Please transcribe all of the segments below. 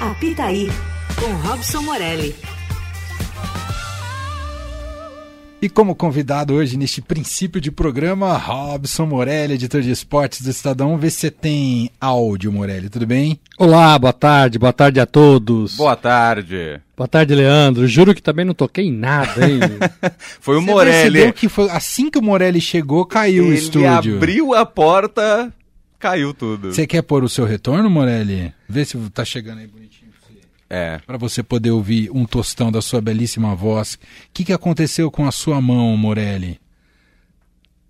Apitaí, com Robson Morelli. E como convidado hoje neste princípio de programa, Robson Morelli, editor de esportes do Estadão. Vamos ver se você tem áudio, Morelli, tudo bem? Olá, boa tarde, boa tarde a todos. Boa tarde. Boa tarde, Leandro. Juro que também não toquei em nada, hein? foi o você Morelli. que foi assim que o Morelli chegou, caiu Ele o estúdio. abriu a porta, caiu tudo. Você quer pôr o seu retorno, Morelli? Vê se tá chegando aí bonitinho. É. Para você poder ouvir um tostão da sua belíssima voz. O que, que aconteceu com a sua mão, Morelli?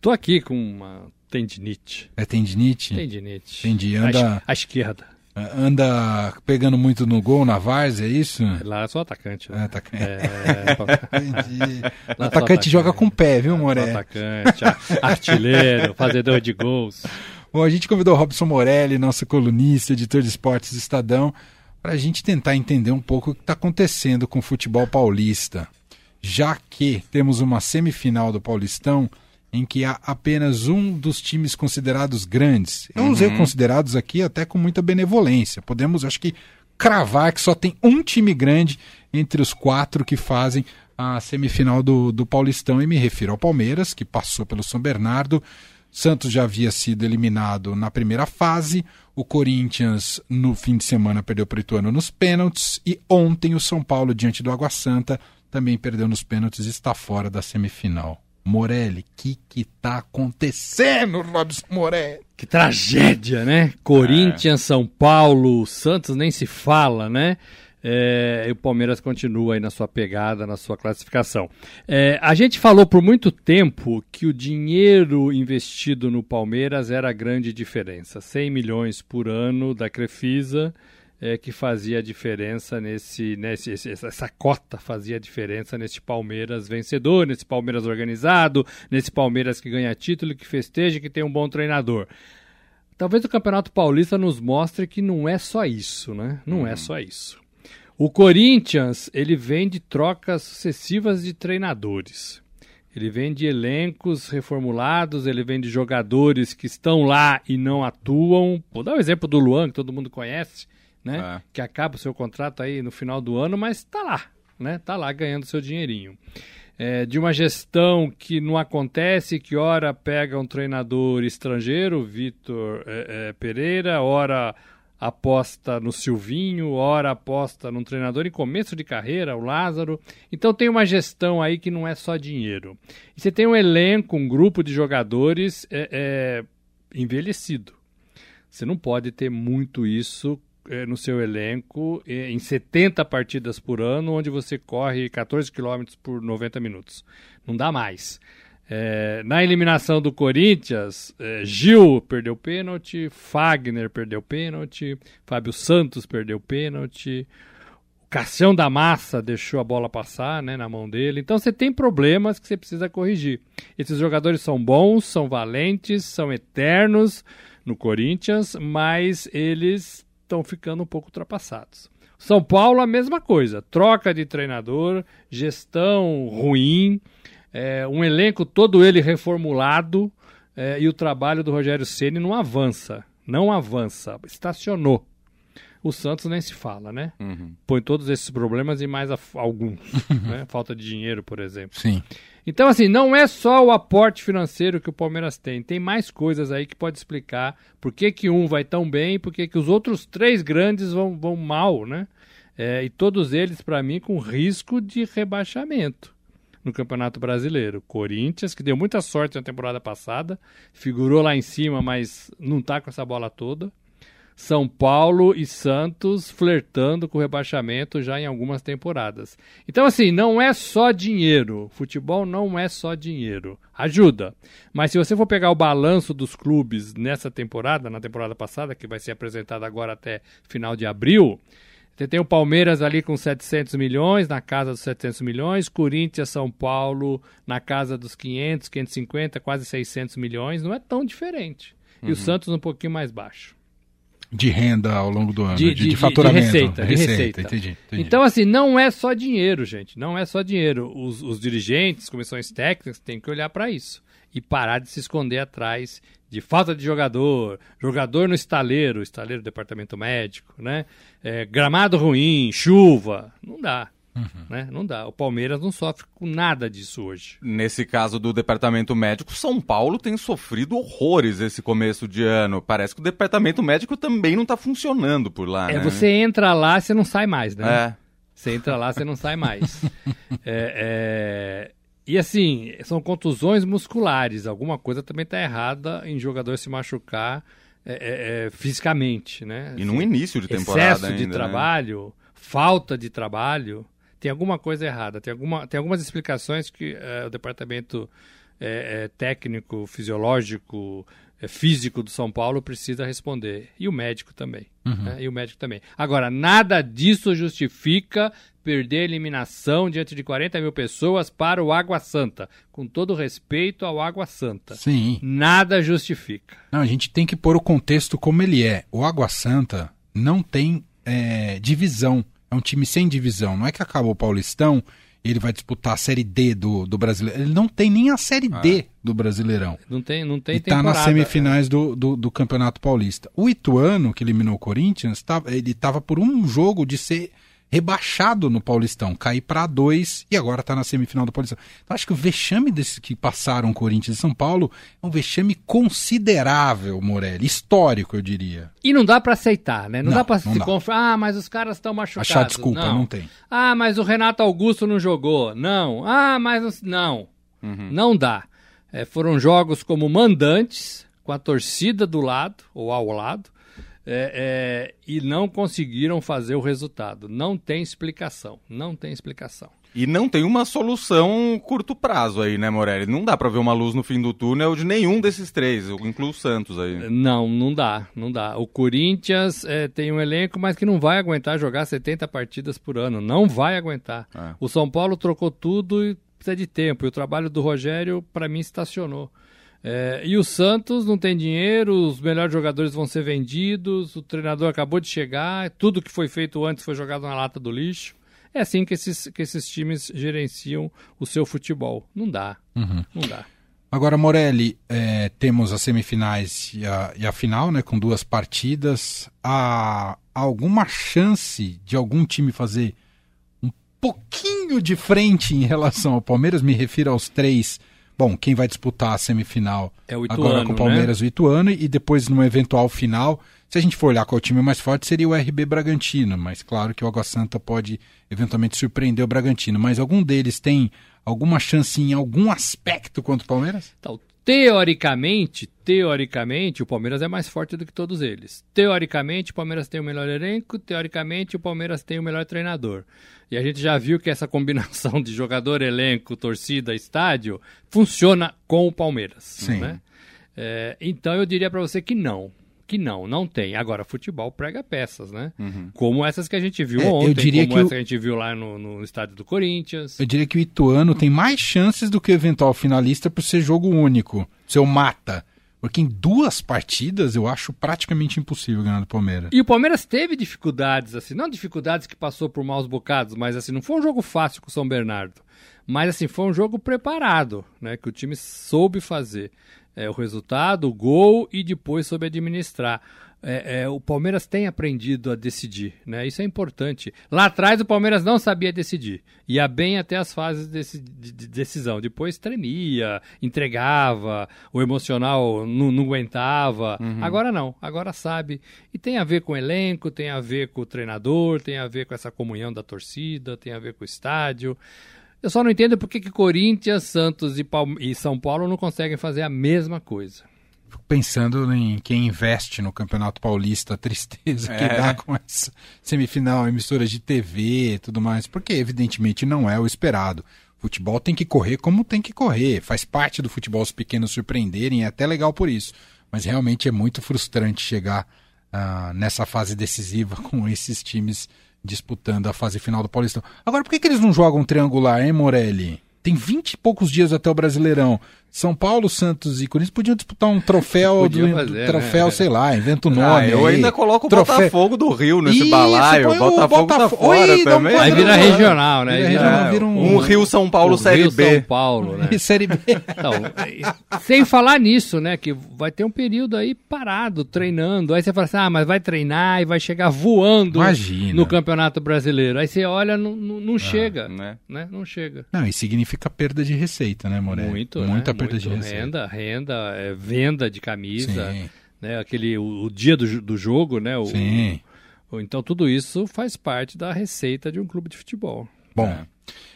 Tô aqui com uma tendinite. É tendinite? Tendinite. Entendi. À Anda, À esquerda. anda pegando muito no gol, na várzea, é isso? Lá eu sou atacante. É, Né? atacante. É, Entendi. Lá sou atacante joga com o pé, viu, Morelli? atacante, artilheiro, fazedor de gols. Bom, a gente convidou o Robson Morelli, nosso colunista, editor de esportes do Estadão, para a gente tentar entender um pouco o que está acontecendo com o futebol paulista. Já que temos uma semifinal do Paulistão em que há apenas um dos times considerados grandes. Eu usei considerados aqui até com muita benevolência. Podemos, acho que, cravar que só tem um time grande entre os quatro que fazem a semifinal do, do Paulistão. E me refiro ao Palmeiras, que passou pelo São Bernardo. Santos já havia sido eliminado na primeira fase. O Corinthians, no fim de semana, perdeu para o Ituano nos pênaltis. E ontem, o São Paulo, diante do Água Santa, também perdeu nos pênaltis e está fora da semifinal. Morelli, o que que tá acontecendo, Robson Morelli? Que tragédia, né? Corinthians, São Paulo, Santos nem se fala, né? É, e o Palmeiras continua aí na sua pegada, na sua classificação. É, a gente falou por muito tempo que o dinheiro investido no Palmeiras era a grande diferença. 100 milhões por ano da Crefisa é, que fazia a diferença nesse, nesse esse- essa cota fazia a diferença nesse Palmeiras vencedor, nesse Palmeiras organizado, nesse Palmeiras que ganha título, que festeja, que tem um bom treinador. Talvez o Campeonato Paulista nos mostre que não é só isso, né? Não é só isso. O Corinthians, ele vem de trocas sucessivas de treinadores. Ele vem de elencos reformulados, ele vem de jogadores que estão lá e não atuam. Vou dar o exemplo do Luan, que todo mundo conhece, né? É. Que acaba o seu contrato aí no final do ano, mas tá lá, né? Tá lá ganhando seu dinheirinho. É, de uma gestão que não acontece, que ora pega um treinador estrangeiro, Vitor é, é, Pereira, ora aposta no Silvinho, ora aposta num treinador em começo de carreira, o Lázaro. Então tem uma gestão aí que não é só dinheiro. E você tem um elenco, um grupo de jogadores é, é, envelhecido. Você não pode ter muito isso eh, no seu elenco eh, em 70 partidas por ano, onde você corre 14 quilômetros por 90 minutos. Não dá mais. Eh, na eliminação do Corinthians, eh, Gil perdeu pênalti, Fagner perdeu pênalti, Fábio Santos perdeu pênalti, o Cassião da Massa deixou a bola passar né, na mão dele. Então você tem problemas que você precisa corrigir. Esses jogadores são bons, são valentes, são eternos no Corinthians, mas eles estão ficando um pouco ultrapassados. São Paulo, a mesma coisa. Troca de treinador, gestão ruim, é, um elenco todo ele reformulado é, e o trabalho do Rogério Ceni não avança. Não avança. Estacionou. O Santos nem se fala, né? Uhum. Põe todos esses problemas e mais a- alguns. né? Falta de dinheiro, por exemplo. Sim. Então, assim, não é só o aporte financeiro que o Palmeiras tem. Tem mais coisas aí que pode explicar por que, que um vai tão bem e por que, que os outros três grandes vão, vão mal, né? É, e todos eles, para mim, com risco de rebaixamento no Campeonato Brasileiro. Corinthians, que deu muita sorte na temporada passada, figurou lá em cima, mas não tá com essa bola toda. São Paulo e Santos flertando com o rebaixamento já em algumas temporadas. Então, assim, não é só dinheiro. Futebol não é só dinheiro. Ajuda. Mas se você for pegar o balanço dos clubes nessa temporada, na temporada passada, que vai ser apresentada agora até final de abril, você tem o Palmeiras ali com 700 milhões, na casa dos 700 milhões, Corinthians, São Paulo na casa dos 500, 550, quase 600 milhões. Não é tão diferente. E o Santos um pouquinho mais baixo. De renda ao longo do ano, De- de, de- faturamento. de receita, de receita. Entendi, entendi. Então, assim, não é só dinheiro, gente. Não é só dinheiro. Os, os dirigentes, comissões técnicas, têm que olhar para isso. E parar de se esconder atrás de falta de jogador, jogador no estaleiro, estaleiro do departamento médico, né? É, gramado ruim, chuva, não dá. Uhum. Né? Não dá. O Palmeiras não sofre com nada disso hoje. Nesse caso do departamento médico, São Paulo tem sofrido horrores esse começo de ano. Parece que o departamento médico também não está funcionando por lá. É, né? você entra lá, você não sai mais, né? É. Você entra lá, você não sai mais. é, é... E assim, são contusões musculares. Alguma coisa também está errada em jogador se machucar é, é, é fisicamente, né? E assim, no início de temporada Excesso ainda, de né? trabalho, falta de trabalho, tem alguma coisa errada. Tem, alguma, tem algumas explicações que é, o departamento é, técnico, fisiológico, físico do São Paulo precisa responder. E o médico também. Uhum. Né? E o médico também. Agora, nada disso justifica perder a eliminação diante de 40 mil pessoas para o Água Santa. Com todo respeito ao Água Santa. Sim. Nada justifica. Não, a gente tem que pôr o contexto como ele é. O Água Santa não tem é, divisão. É um time sem divisão. Não é que acabou o Paulistão ele vai disputar a Série D do, do Brasileirão. Ele não tem nem a Série ah. D do Brasileirão. Não tem, não tem E está nas semifinais é. do, do, do, Campeonato Paulista. O Ituano, que eliminou o Corinthians, tava, ele estava por um jogo de ser rebaixado no Paulistão, cair para dois e agora está na semifinal do Paulistão. Então acho que o vexame desses que passaram Corinthians e São Paulo é um vexame considerável, Morelli, histórico, eu diria. E não dá para aceitar, né? Não, não dá para se confiar. Ah, mas os caras estão machucados. Achar desculpa, não. não. tem. Ah, mas o Renato Augusto não jogou. Não. Ah, mas não. Uhum. Não dá. É, foram jogos como mandantes, com a torcida do lado ou ao lado é, é, e não conseguiram fazer o resultado. Não tem explicação. Não tem explicação. E não tem uma solução curto prazo aí, né, Morelli? Não dá para ver uma luz no fim do túnel de nenhum desses três. Eu incluo o Santos aí. Não, não dá, não dá. O Corinthians é, tem um elenco, mas que não vai aguentar jogar 70 partidas por ano. Não vai aguentar. É. O São Paulo trocou tudo e precisa de tempo. E o trabalho do Rogério, para mim, estacionou. É, e o Santos não tem dinheiro, os melhores jogadores vão ser vendidos, o treinador acabou de chegar, tudo que foi feito antes foi jogado na lata do lixo. É assim que esses, que esses times gerenciam o seu futebol. Não dá. Uhum. Não dá. Agora, Morelli, é, temos as semifinais e a, e a, final, né, com duas partidas. Há, há alguma chance de algum time fazer um pouquinho de frente em relação ao Palmeiras? Me refiro aos três Bom, quem vai disputar a semifinal é o Ituano, agora com o Palmeiras né? o Ituano e depois numa eventual final, se a gente for olhar qual é o time mais forte, seria o RB Bragantino, mas claro que o Água Santa pode eventualmente surpreender o Bragantino, mas algum deles tem alguma chance em algum aspecto contra o Palmeiras? Então, teoricamente, teoricamente, o Palmeiras é mais forte do que todos eles. Teoricamente, o Palmeiras tem o melhor elenco, teoricamente, o Palmeiras tem o melhor treinador. E a gente já viu que essa combinação de jogador, elenco, torcida, estádio funciona com o Palmeiras. Sim. Né? É, então eu diria para você que não. Que não, não tem. Agora, futebol prega peças, né? Uhum. Como essas que a gente viu é, ontem, eu diria como que essa o... que a gente viu lá no, no estádio do Corinthians. Eu diria que o Ituano tem mais chances do que o eventual finalista por ser jogo único. Seu mata. Porque em duas partidas eu acho praticamente impossível ganhar do Palmeiras. E o Palmeiras teve dificuldades, assim, não dificuldades que passou por maus bocados, mas assim, não foi um jogo fácil com o São Bernardo. Mas assim, foi um jogo preparado, né? Que o time soube fazer. É, o resultado, o gol e depois soube administrar é, é, o Palmeiras tem aprendido a decidir, né? Isso é importante. Lá atrás o Palmeiras não sabia decidir, ia bem até as fases de, de decisão. Depois tremia, entregava, o emocional não, não aguentava. Uhum. Agora não, agora sabe. E tem a ver com o elenco, tem a ver com o treinador, tem a ver com essa comunhão da torcida, tem a ver com o estádio. Eu só não entendo por que, que Corinthians, Santos e, Palme e São Paulo não conseguem fazer a mesma coisa. Fico pensando em quem investe no Campeonato Paulista, a tristeza é. que dá com essa semifinal, emissoras de TV e tudo mais, porque evidentemente não é o esperado. O futebol tem que correr como tem que correr, faz parte do futebol os pequenos surpreenderem, é até legal por isso. Mas realmente é muito frustrante chegar uh, nessa fase decisiva com esses times disputando a fase final do Paulistão. Agora, por que, que eles não jogam triangular, hein, Morelli? Tem vinte e poucos dias até o Brasileirão. São Paulo, Santos e Corinthians podiam disputar um troféu, Podia do, fazer, troféu, né? sei lá, inventa o nome. Ah, eu aí. ainda coloco o Troféu- Botafogo do Rio nesse Isso, balaio. O Botafogo tá Botafogo- fora Oi, um também. Aí vira regional, né? vira regional, vira um- Um Rio São Paulo o Série Rio B. São Paulo, né? E Série B. Então, sem falar nisso, né? Que vai ter um período aí parado, treinando. Aí você fala assim, ah, mas vai treinar e vai chegar voando Imagina. no Campeonato Brasileiro. Aí você olha, não, não, não chega, né? né? Não chega. Não, e significa perda de receita, né, Morelli? Muito, Muita né? Perda de. Renda, renda, é, venda de camisa, Sim, né? Aquele, o, o dia do, do jogo, né? O, sim. o- então tudo isso faz parte da receita de um clube de futebol. Bom, É. a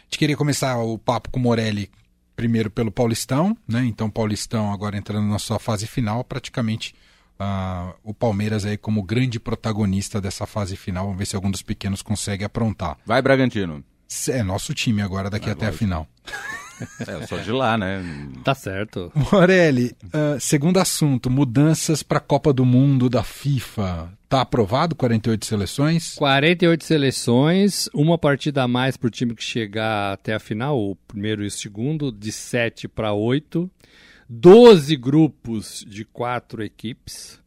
gente queria começar o papo com o Morelli primeiro pelo Paulistão, né? Então, Paulistão agora entrando na sua fase final, praticamente ah, o Palmeiras aí como grande protagonista dessa fase final. Vamos ver se algum dos pequenos consegue aprontar. Vai, Bragantino. É nosso time agora daqui até a final. É, eu sou de lá, né? Tá certo. Morelli, ah, segundo assunto, mudanças para a Copa do Mundo da FIFA. Tá aprovado 48 seleções? 48 seleções, uma partida a mais para o time que chegar até a final, o primeiro e o segundo, de 7 para 8. 12 grupos de quatro equipes.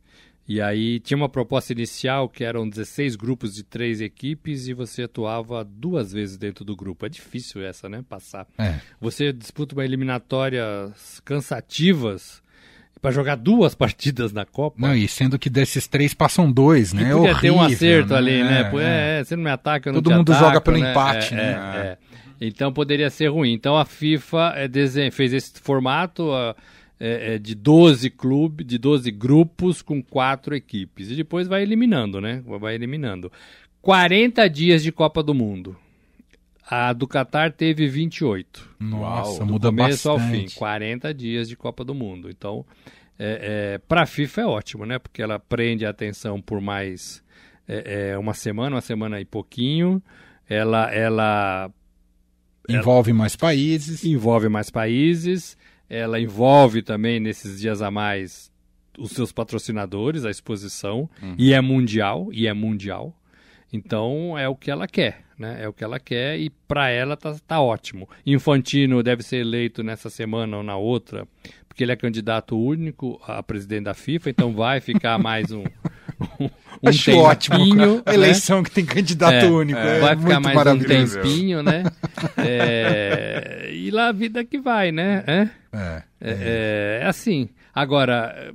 E aí tinha uma proposta inicial que eram 16 grupos de três equipes e você atuava duas vezes dentro do grupo. É difícil essa, né? Passar. É. Você disputa uma eliminatórias cansativas para jogar duas partidas na Copa. Não, e sendo que desses três passam dois, né? É podia ter um horrível, acerto né? ali, né? É, Pô, é. é, você não me ataca, eu não Todo mundo ataco, joga pelo né? empate, É, né? é, é. Então poderia ser ruim. Então a FIFA é, fez esse formato é, é, de 12 clubes, de 12 grupos com quatro equipes. E depois vai eliminando, né? Vai eliminando. 40 dias de Copa do Mundo. A do Catar teve 28 Nossa, do muda começo ao bastante. fim, 40 dias de Copa do Mundo. Então, é, é, para a FIFA é ótimo, né? Porque ela prende a atenção por mais é, é, uma semana, uma semana e pouquinho. Ela, ela Envolve mais países. envolve mais países, ela envolve também nesses dias a mais os seus patrocinadores, a exposição, e é mundial, e é mundial. Então é o que ela quer, né? É o que ela quer e para ela tá, tá ótimo. Infantino deve ser eleito nessa semana ou na outra, porque ele é candidato único a presidente da FIFA, então vai ficar mais um um, um Acho ótimo. tempinho, A né? eleição que tem candidato É, único. É, vai ficar muito mais um maravilhoso. tempinho, né? É, e lá a vida que vai, né? É, É. é, é assim. Agora,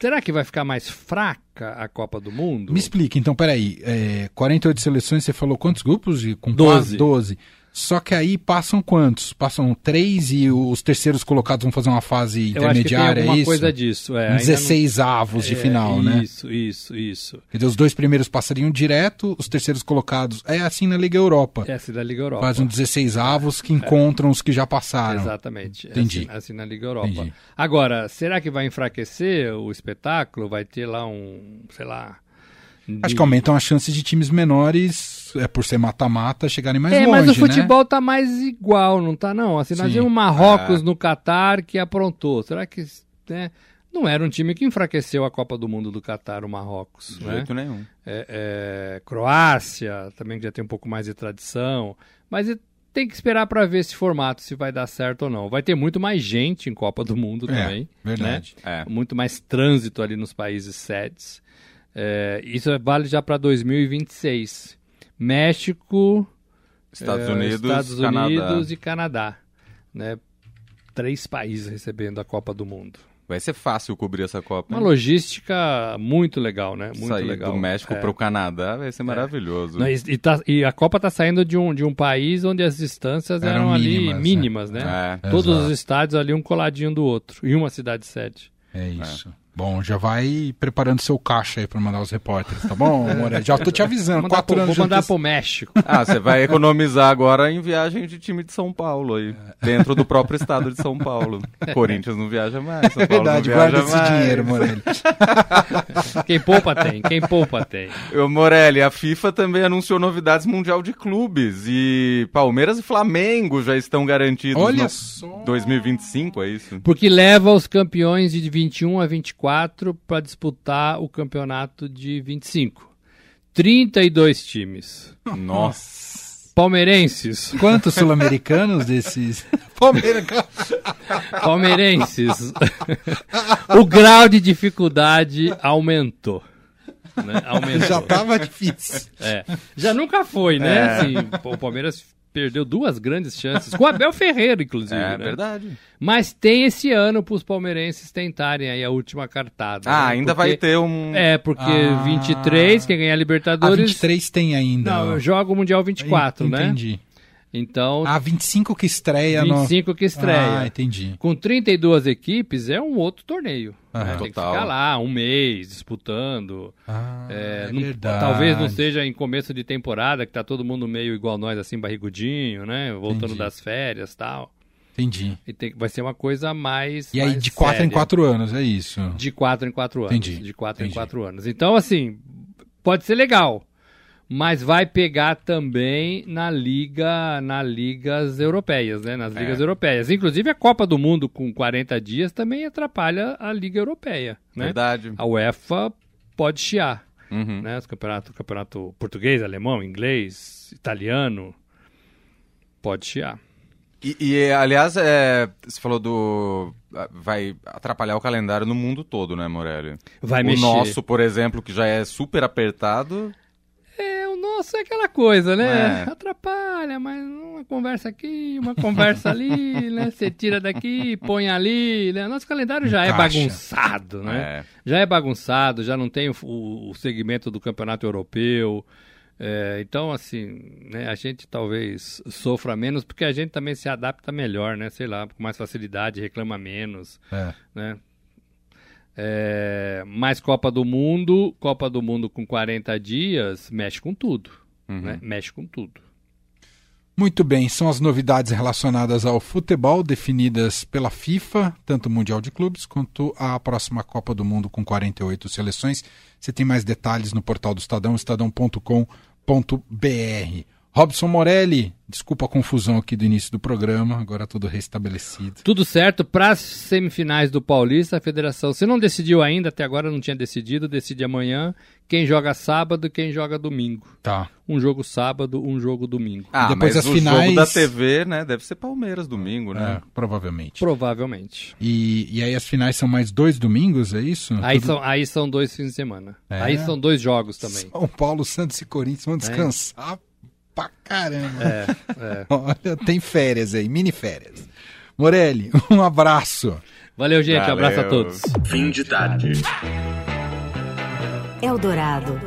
será que vai ficar mais fraca a Copa do Mundo? Me explica, então, peraí. É, 48 seleções, você falou quantos grupos? E Com Doze. quatro? 12. Só que aí passam quantos? Passam três e os terceiros colocados vão fazer uma fase Eu acho que tem intermediária, alguma é isso? coisa disso. É, Um ainda 16 avos de não- final, é, né? Isso, isso, isso. Quer dizer, os dois primeiros passariam direto, os terceiros colocados. É assim na Liga Europa. É da Liga Europa. Faz um 16 avos que encontram os que já passaram. Exatamente. É Entendi. Assim, assim na Liga Europa. Entendi. Agora, será que vai enfraquecer o espetáculo? Vai ter lá um, sei lá... Acho que aumentam as chances de times menores, é, por ser mata-mata, chegarem mais é, longe, mas o né? futebol tá mais igual, não tá não? Assim, nós vimos Marrocos Ah. no Catar que aprontou. Será que né, não era um time que enfraqueceu a Copa do Mundo do Catar, o Marrocos, De né? jeito nenhum. É, é, Croácia, também que já tem um pouco mais de tradição, mas tem que esperar para ver esse formato se vai dar certo ou não. Vai ter muito mais gente em Copa do Mundo É, também, verdade. né? É. Muito mais trânsito ali nos países sedes. É, isso vale já para 2026. México, Estados é, Unidos, Estados Canadá. Unidos e Canadá, né? Três países recebendo a Copa do Mundo. Vai ser fácil cobrir essa Copa. Uma hein? logística muito legal, né? Muito Sair legal. do México É. para o Canadá vai ser maravilhoso. Não, e, e tá- e a Copa está saindo de um, de um país onde as distâncias eram, Eram ali mínimas, mínimas, né? né? É. Todos Exato. os estádios ali um coladinho do outro. E uma cidade sede. É isso. Bom, já vai preparando seu caixa aí pra mandar os repórteres, tá bom, Moreira? Já tô te avisando. Mandar, Quatro pro, anos vou mandar de pro México. Ah, você vai economizar agora em viagem de time de São Paulo aí. Dentro do próprio estado de São Paulo. Corinthians não viaja mais, São É Paulo verdade, não guarda viaja esse mais. dinheiro, Morelli. Quem poupa tem, quem poupa tem. Ô, Morelli, a FIFA também anunciou novidades mundial de clubes e Palmeiras e Flamengo já estão garantidos Olha no só. 2025, é isso? Porque leva os campeões de 21 a 24 para disputar o campeonato de 25. 32 times. Nossa. Palmeirenses. Quantos sul-americanos desses? Palmeiras. Palmeirenses. o grau de dificuldade aumentou. Né? Aumentou. Já tava difícil. É. Já nunca foi, né? É. Assim, o Palmeiras perdeu duas grandes chances. Com o Abel Ferreira, inclusive. É né? verdade. Mas tem esse ano para os palmeirenses tentarem aí a última cartada. Ah, né? ainda Porque- vai ter um. É, porque Ah. 23, quem ganhar a A Libertadores. 23 tem ainda. Não, joga o Mundial 24, né? Entendi. Então, A 25 que estreia no... 25 que estreia. Ah, entendi. Com 32 equipes é um outro torneio. Aham. né? Tem que Total. ficar lá um mês disputando. Ah, É, é não- verdade. talvez não seja em começo de temporada, que tá todo mundo meio igual nós, assim, barrigudinho, né? Voltando Entendi. das férias e tal. Entendi. E tem, vai ser uma coisa mais. E aí, mais de 4 em séria. 4 anos, é isso. De 4 em 4 anos. Entendi, De 4 em entendi. 4 anos. Então, assim, pode ser legal. Mas vai pegar também na liga, nas ligas europeias, né? Nas É. ligas europeias. Inclusive a Copa do Mundo com 40 dias também atrapalha a liga europeia, né? Verdade. A UEFA pode chiar, Uhum. né? Os campeonato, campeonato português, alemão, inglês, italiano, pode chiar. E, e, aliás, é, você falou do. Vai atrapalhar o calendário no mundo todo, né, Morelli? Vai o mexer. nosso, por exemplo, que já é super apertado. É, nosso é aquela coisa, né? É. Atrapalha, mas uma conversa aqui, uma conversa ali, né? Você tira daqui, põe ali, né? Nosso calendário já é Encaixa. bagunçado, né? É. Já é bagunçado, já não tem o, o- o segmento do campeonato europeu. É, então, assim, né, a gente talvez sofra menos, porque a gente também se adapta melhor, né? Sei lá, com mais facilidade, reclama menos É. né? É, mais Copa do Mundo, Copa do Mundo com 40 dias, mexe com tudo, Uhum. né? Mexe com tudo. Muito bem, são as novidades relacionadas ao futebol definidas pela FIFA, tanto o Mundial de Clubes quanto a próxima Copa do Mundo com 48 seleções. Você tem mais detalhes no portal do Estadão, estadão.com.br. Robson Morelli, desculpa a confusão aqui do início do programa, agora tudo restabelecido. Tudo certo para as semifinais do Paulista, a federação, se não decidiu ainda, até agora não tinha decidido, decide amanhã quem joga sábado e quem joga domingo. Tá. Um jogo sábado, um jogo domingo. Ah, depois mas as o finais- jogo da TV, né? Deve ser Palmeiras domingo, né? É, provavelmente. Provavelmente. E, e aí as finais são mais dois domingos, é isso? Aí Tudo- são, aí são dois fins de semana. É? Aí são dois jogos também. São Paulo, Santos e Corinthians vão descansar pra caramba. É, é. Olha, tem férias aí, mini férias. Morelli, um abraço. Valeu, gente. Um abraço a Valeu. todos. Fim de tarde. Eldorado.